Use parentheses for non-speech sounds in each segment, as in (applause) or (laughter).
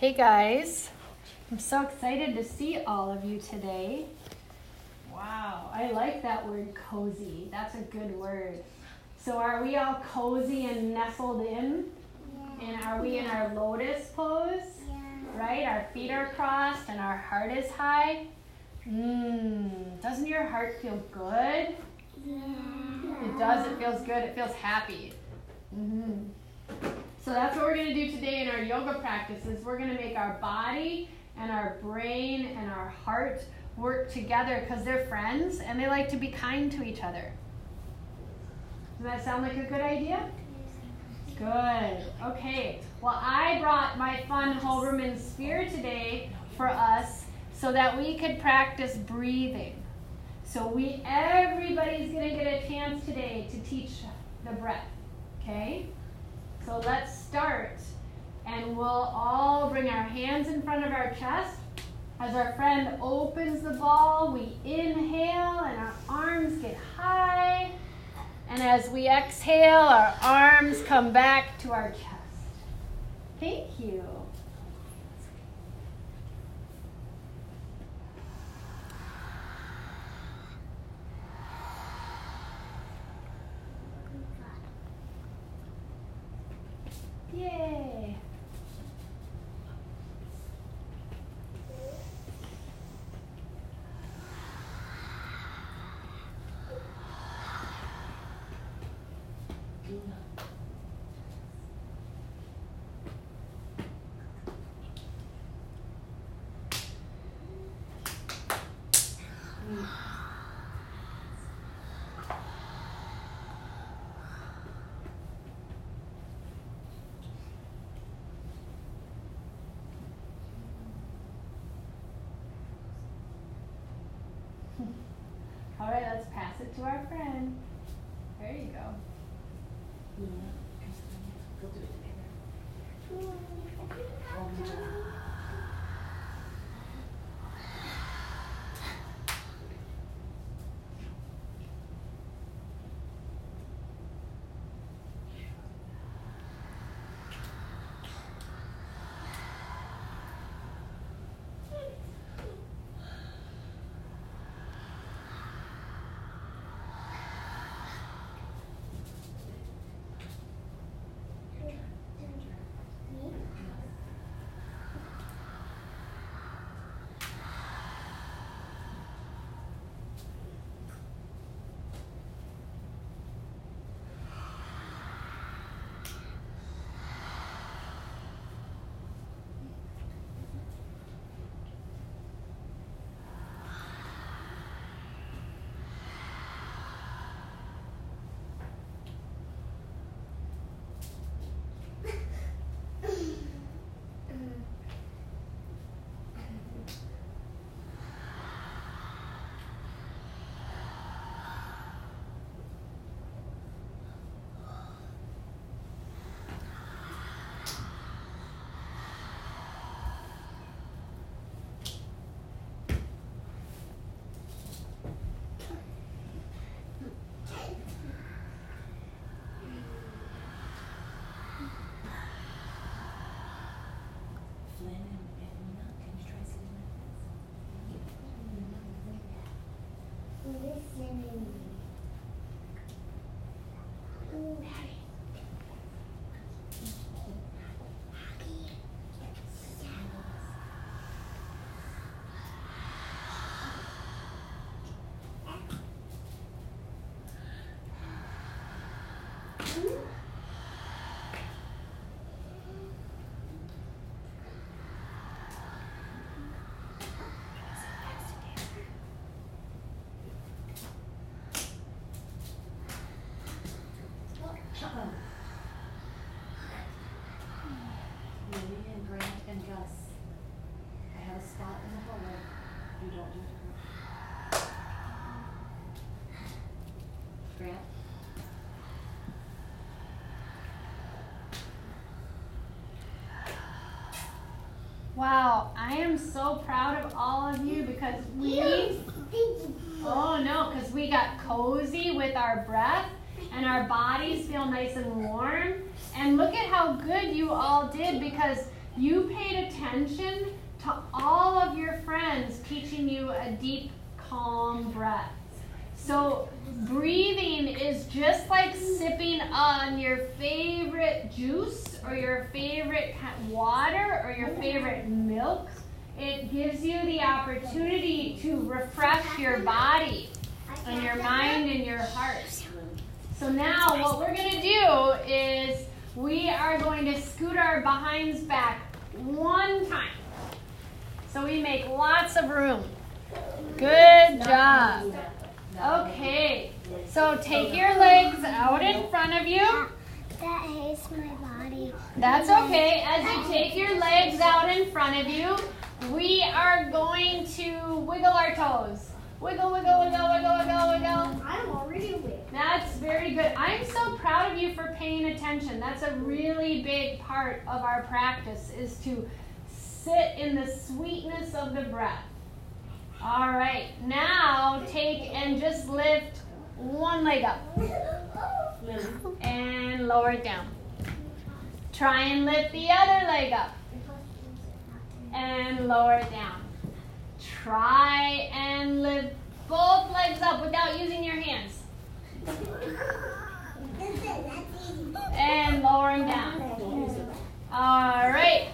Hey guys, I'm so excited to see all of you today. Wow, I like that word cozy. That's a good word. So, are we all cozy and nestled in? Yeah. And are we in our lotus pose? Yeah. Right? Our feet are crossed and our heart is high. Mmm, doesn't your heart feel good? Yeah. It does, it feels good, it feels happy. hmm So that's what we're going to do today in our yoga practices. We're going to make our body and our brain and our heart work together because they're friends and they like to be kind to each other. Does that sound like a good idea? Good. Okay. Well, I brought my fun Hoberman sphere today for us so that we could practice breathing. So we everybody's going to get a chance today to teach the breath. Okay? So let's start. And we'll all bring our hands in front of our chest. As our friend opens the ball, we inhale and our arms get high. And as we exhale, our arms come back to our chest. Thank you. All right, let's pass it to our friend. Like this? Listening. Lily and Grant and Gus. I have a spot in the hallway. You don't do it. Grant? Wow, I am so proud of all of you because we Oh no, because we got cozy with our breath and our bodies feel nice and warm. And look at how good you all did because you paid attention to all of your friends teaching you a deep, calm breath. So, breathing is just like sipping on your favorite juice or your favorite water or your favorite milk. It gives you the opportunity to refresh your body and your mind and your heart. So, now what we're going to do is we are going to scoot our behinds back one time. So, we make lots of room. Good job. Okay, so take your legs out in front of you. That hurts my. That's okay. As you take your legs out in front of you, we are going to wiggle our toes. Wiggle, wiggle, wiggle, wiggle, wiggle, wiggle. I'm already awake. That's very good. I'm so proud of you for paying attention. That's a really big part of our practice is to sit in the sweetness of the breath. All right, now take and just lift one leg up (laughs) and lower it down. Try and lift the other leg up and lower it down. Try and lift both legs up without using your hands and lower them down. All right.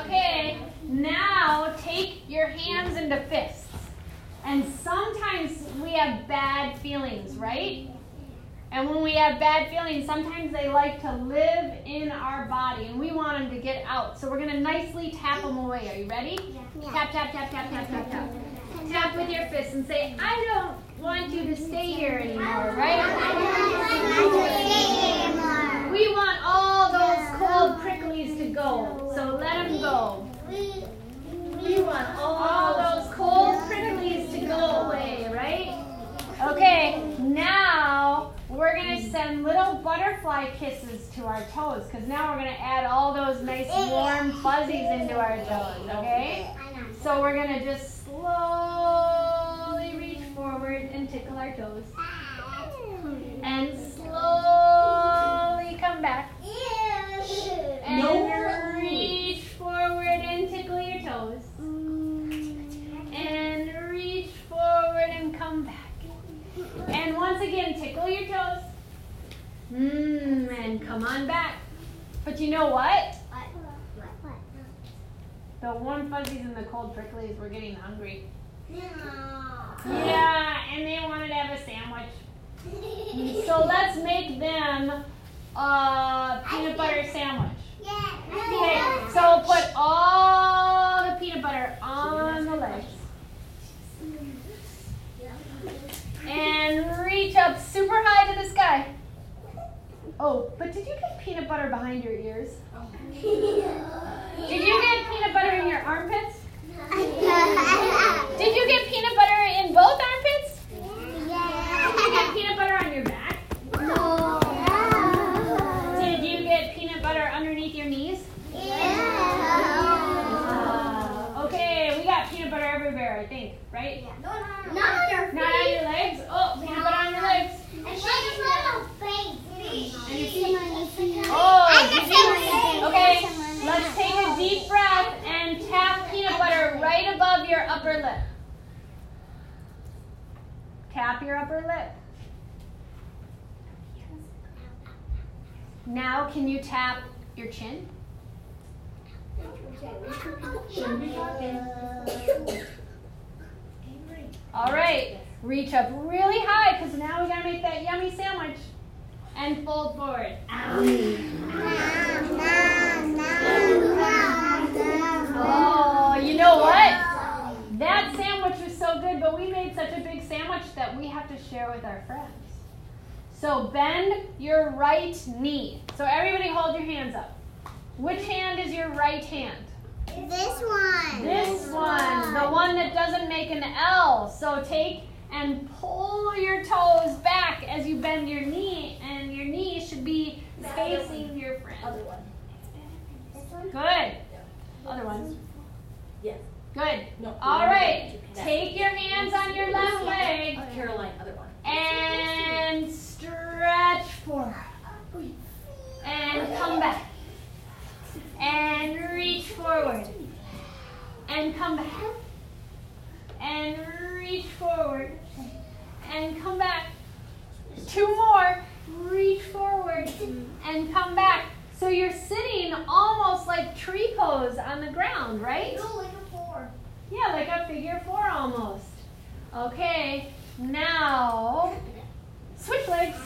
Okay. Now take your hands into fists. And sometimes we have bad feelings, right? And when we have bad feelings, sometimes they like to live in our body and we want them to get out. So we're going to nicely tap them away. Are you ready? Yeah. Tap, tap, tap, tap, tap, tap, tap. Tap with your fists and say, I don't want you to stay here anymore, right? We want all those cold pricklies to go. So let them go. We want All those cold pricklies to go away, right? Okay, now we're going to send little butterfly kisses to our toes because now we're going to add all those nice warm fuzzies into our toes, okay? So we're going to just slowly reach forward and tickle our toes. And slowly come back. And reach forward and tickle your toes. And reach forward and come back. And once again, tickle your toes. Mmm, and come on back. But you know what? The warm fuzzies and the cold pricklies were getting hungry. Yeah, and they wanted to have a sandwich. So let's make them a peanut butter sandwich. Okay, so put all the peanut butter on the legs. And reach up super high to the sky. Oh, but did you get peanut butter behind your ears? Did you get peanut butter in your armpits? (laughs) Did you get peanut butter in both armpits? Did you get peanut butter on your back? Did you get peanut butter underneath your knees? Uh, okay, we got peanut butter everywhere, I think, right? Not on your legs? Oh, peanut butter on your legs. Oh, did you? Okay, let's take a deep breath and tap peanut butter right above your upper lip. Tap your upper lip. Now, can you tap your chin? All right, reach up really high because now we gotta make that yummy sandwich. And fold forward. Oh, know what? That sandwich was so good, but we made such a big sandwich that we have to share with our friends. So bend your right knee. So everybody hold your hands up. Which hand is your right hand? This one. This one, the one that doesn't make an L. So take and pull your toes back as you bend your knee, and your knee should be facing your friend. Other one. This one. Good. Other one. Yes. Good. No. All right. Take your hands on your left leg Caroline, other one. and stretch forward. And come back. and reach forward. And come back. And reach forward. And come back. Two more. Reach forward and come back. So you're sitting almost like tree pose on the ground, right? No, like a four. Yeah, like a figure four almost. Okay, now switch legs.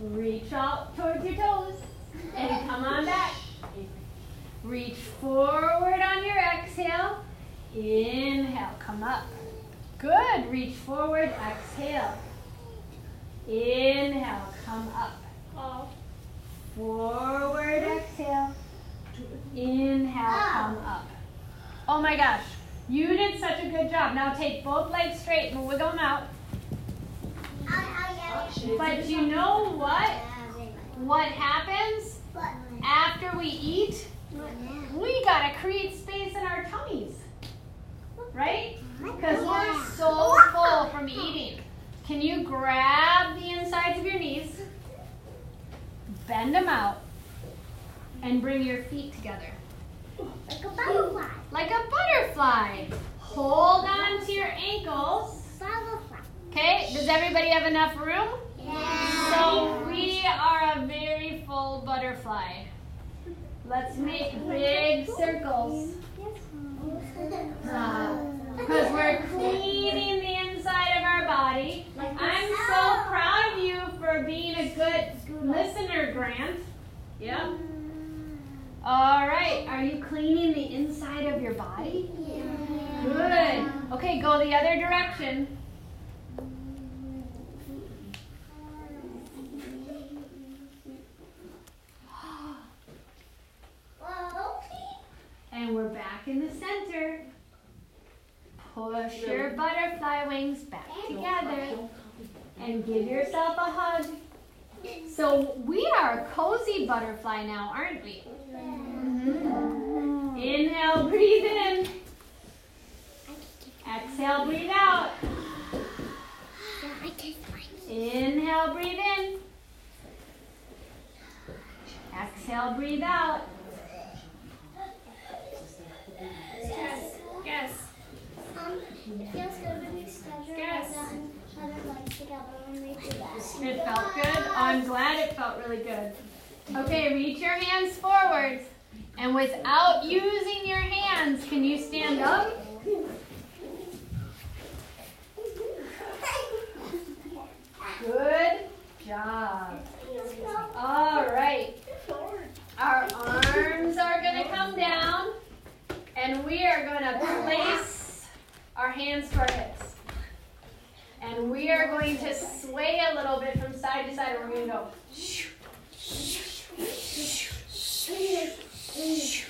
Reach out towards your toes and come on back. Reach forward on your exhale. Inhale, come up. Good. Reach forward, exhale. Inhale, come up. Forward. Inhale, come up. Oh my gosh, you did such a good job. Now take both legs straight and wiggle them out. But you know what? What happens after we eat? We gotta create space in our tummies. Right? Because we're so full from eating. Can you grab the insides of your knees, bend them out, and bring your feet together? Like a butterfly. Like a butterfly. Hold on to your ankles. Butterfly. Okay, does everybody have enough room? Yeah. So we are a very full butterfly. Let's make big circles. Because we're cleaning the inside of our body. I'm so proud of you for being a good listener, Grant. Yep. All right. Are you cleaning the inside of your body? Yeah. Good. Okay, go the other direction. (gasps) And we're back in the center. Push your butterfly wings back together and give yourself a hug. So we are a cozy butterfly now, aren't we? Mhm. Inhale, breathe in. Exhale, breathe out. Inhale, breathe in. Exhale, breathe out. Yes. Um, it feels good when we stretch our Yes. legs out and put our legs together when we do that. It felt good. I'm glad it felt really good. Okay, reach your hands forwards. And without using your hands, can you stand up? Good job. All right. Our arms are going to come down. And we are going to place our hands to our hips. And we are going to sway a little bit from side to side. And we're going to go. おいしい。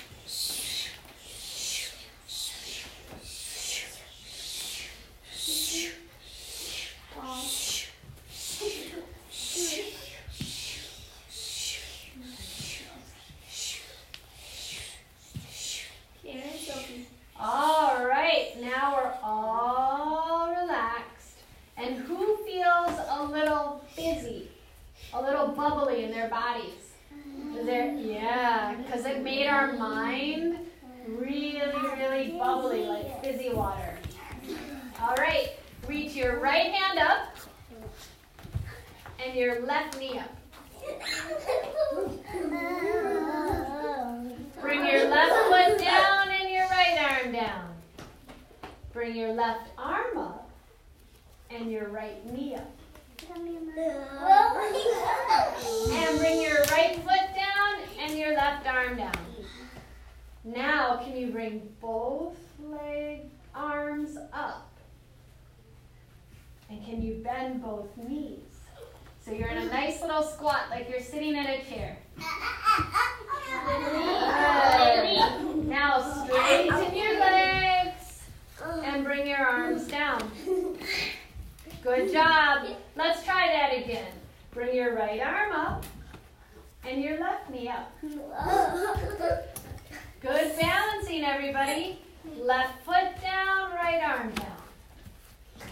everybody. Left foot down, right arm down.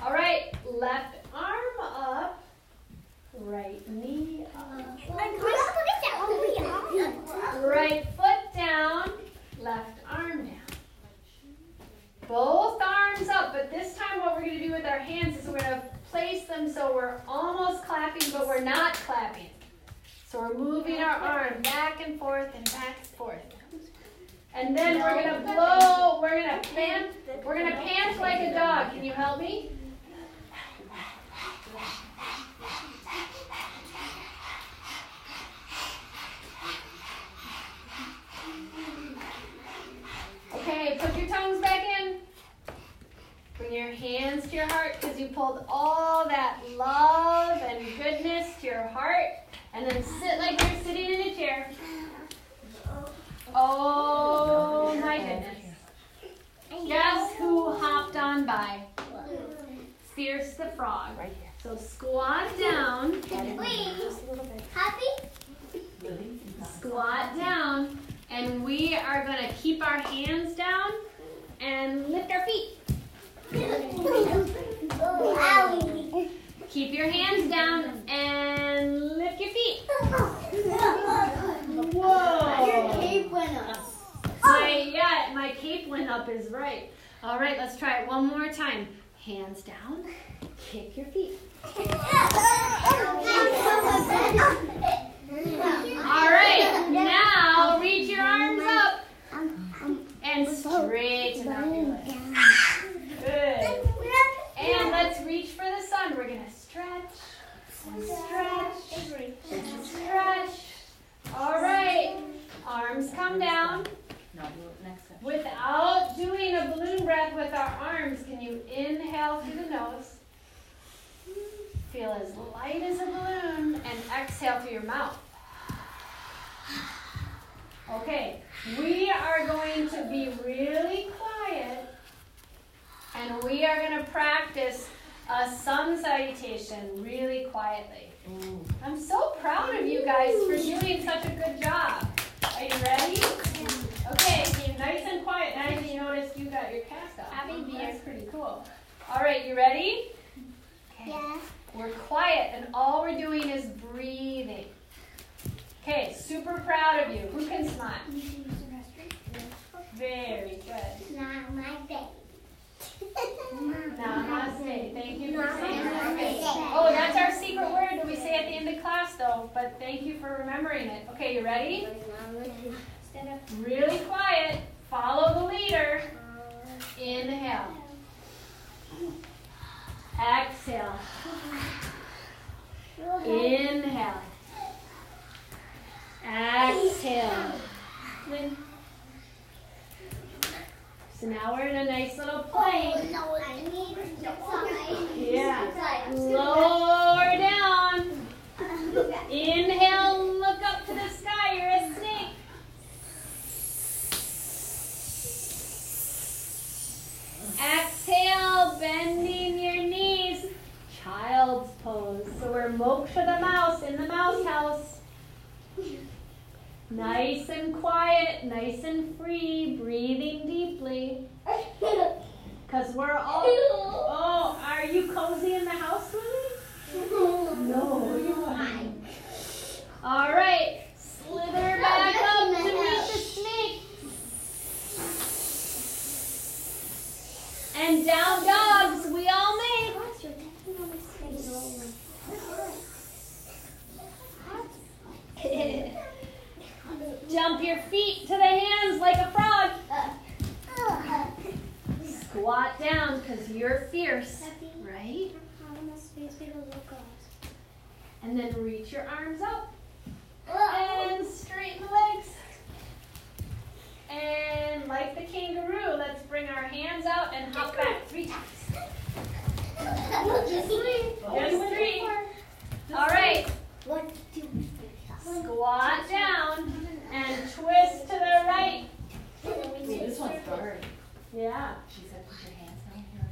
All right, left arm up, right knee up. Right foot down, left arm down. Both arms up, but this time what we're going to do with our hands is we're going to place them so we're almost clapping, but we're not clapping. So we're moving our arm back and forth and back and forth. And then we're gonna blow, we're gonna pant, we're gonna pant like a dog. Can you help me? Okay, put your tongues back in. Bring your hands to your heart because you pulled all that love and goodness to your heart. And then sit like you're sitting in a chair. Oh my goodness. Guess who hopped on by? Fierce the frog. Right here. So squat down, Wait, Just a little bit. happy? Squat down, and we are going to keep our hands down and lift our feet. Keep your hands down and lift your feet. (laughs) Your cape went up. My yeah, my cape went up is right. All right, let's try it one more time. Hands down, kick your feet. (laughs) All right, now reach your arms up and straighten up your legs. Good. And let's reach for the sun. We're gonna stretch, stretch, stretch. All right, arms come down. No, do it next time. Without doing a balloon breath with our arms, can you inhale through the nose? Feel as light as a balloon and exhale through your mouth. Okay, we are going to be really quiet and we are going to practice a sun salutation really quietly. Ooh. I'm so proud of you guys for doing such a good job. Are you ready? Okay, be nice and quiet. Now you notice you got your That's pretty cool. All right, you ready? Okay. Yeah. We're quiet, and all we're doing is breathing. Okay, super proud of you. Who can smile? Very good. Not my baby. (laughs) Namaste. Thank you for saying. Namaste. Oh, that's our secret word that we say at the end of class, though. But thank you for remembering it. Okay, you ready? Really quiet. Follow the leader. Inhale. Exhale. Inhale. Exhale. So now we're in a nice little plank. Yeah. Lower down. Inhale, look up to the sky. You're a snake. Exhale, bending your knees. Child's So Moksha the mouse in the mouse house. Nice and quiet, nice and free, breathing deeply. Because we're all. Oh, are you cozy in the house, Lily? No, you aren't. All right, slither back up to meet the snake. And down dogs, we all make. Jump your feet to the hands like a frog. Squat down because you're fierce, right? And then reach your arms up and straighten the legs. And like the kangaroo, let's bring our hands out and hop back three times. Just three. All right, One, two, squat down and twist to the right. Ooh, this one's hard. Yeah. She said put your hands down here on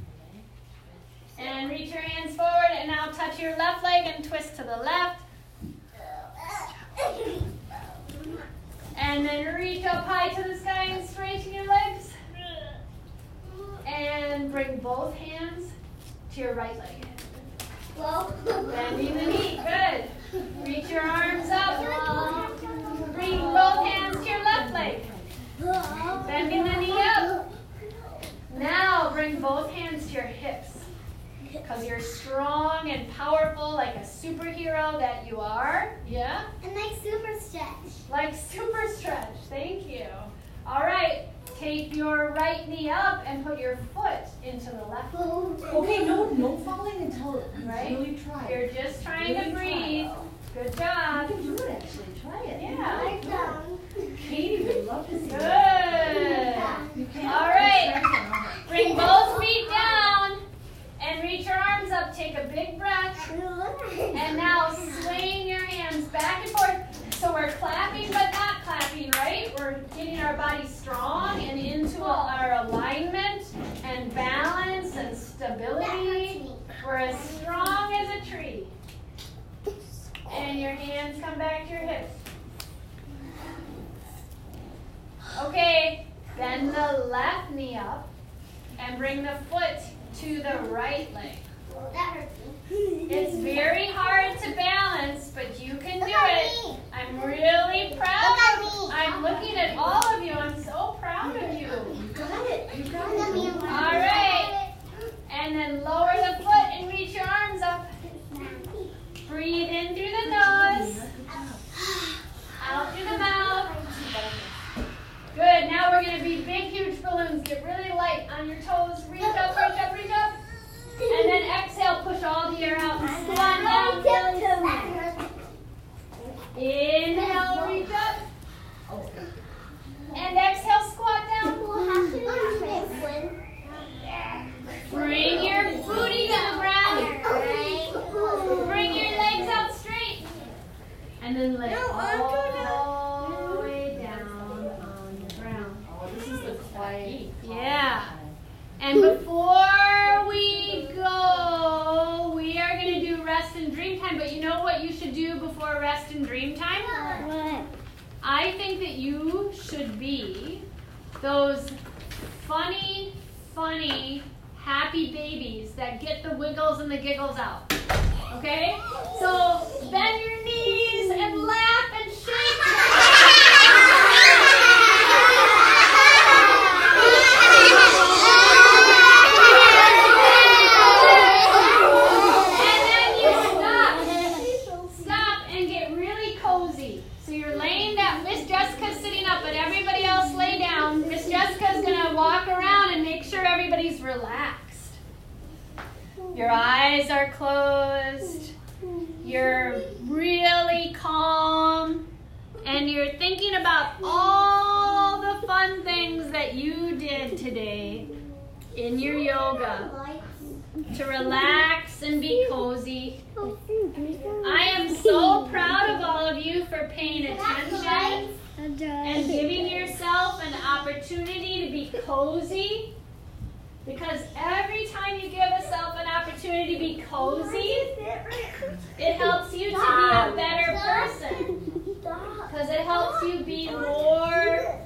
your leg. And reach your hands forward and now touch your left leg and twist to the left. And then reach up high to the sky and straighten your legs. And bring both hands to your right leg. Bending the knee, good. Reach your arms up. Bring both hands to your left leg. Bending the knee up. Now bring both hands to your hips. Because you're strong and powerful like a superhero that you are. Yeah? And like super stretch. Like super stretch. Thank you. All right. Take your right knee up and put your foot into the left. Oh, okay, no, no falling until Right? until you try. You're just trying to Really try. breathe. Good You job. can do it actually. Try it. Yeah. I done. Katie would love to see Good. Rest and dream time? I think that you should be those funny, funny, happy babies that get the wiggles and the giggles out. Okay? So bend your knees and laugh and shake. And then you stop. Stop and get really cozy. So you're laying down. Miss Jessica's sitting up, but everybody else lay down. Miss Jessica's gonna walk around and make sure everybody's relaxed. Your eyes are closed. You're really calm. And you're thinking about all the fun things that you did today in your yoga to relax and be cozy. I am so proud of all of you for paying attention and giving yourself an opportunity to be cozy. Because every time you give yourself an opportunity to be cozy, it helps you to be a better person. Because it helps you be more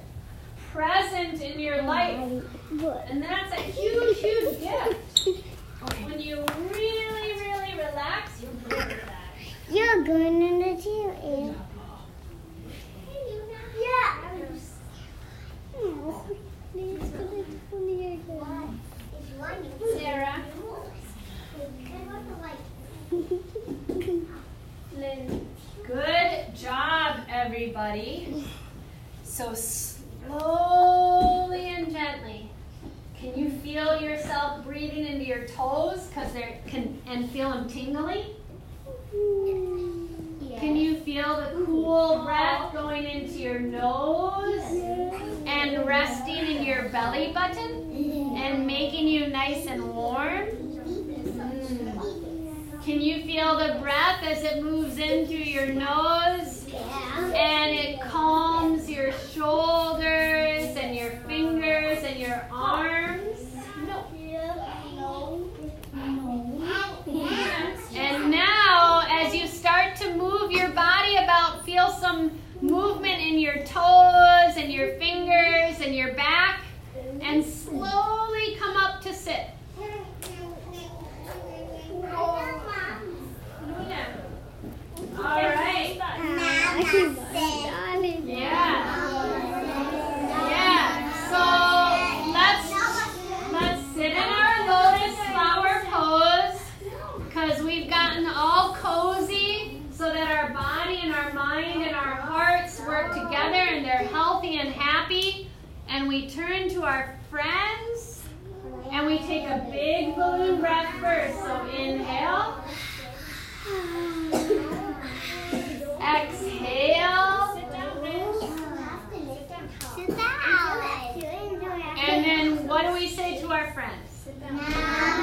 present in your life. And that's a huge, huge gift. When you really, really relax, you bring that. You're going in the. Yeah. Sarah, Lynn. Good job, everybody. So slowly and gently. Can you feel yourself breathing into your toes? Cause they're can and feel them tingling. Can you feel the cool breath going into your nose and resting in your belly button and making you nice and warm? Mm. Can you feel the breath as it moves in through your nose and it calms your shoulders and your fingers and your arms? And now, as you start to move your body about, feel some movement in your toes and your fingers and your back, and slowly come up to sit. All right. Yeah. Yeah. So let's let's sit in our lotus flower pose because we've gotten all cozy so that our body and our mind and our hearts work together and they're healthy and happy. And we turn to our friends and we take a big balloon breath first. So inhale. Exhale. Sit down. And then what do we say to our friends? Namaste.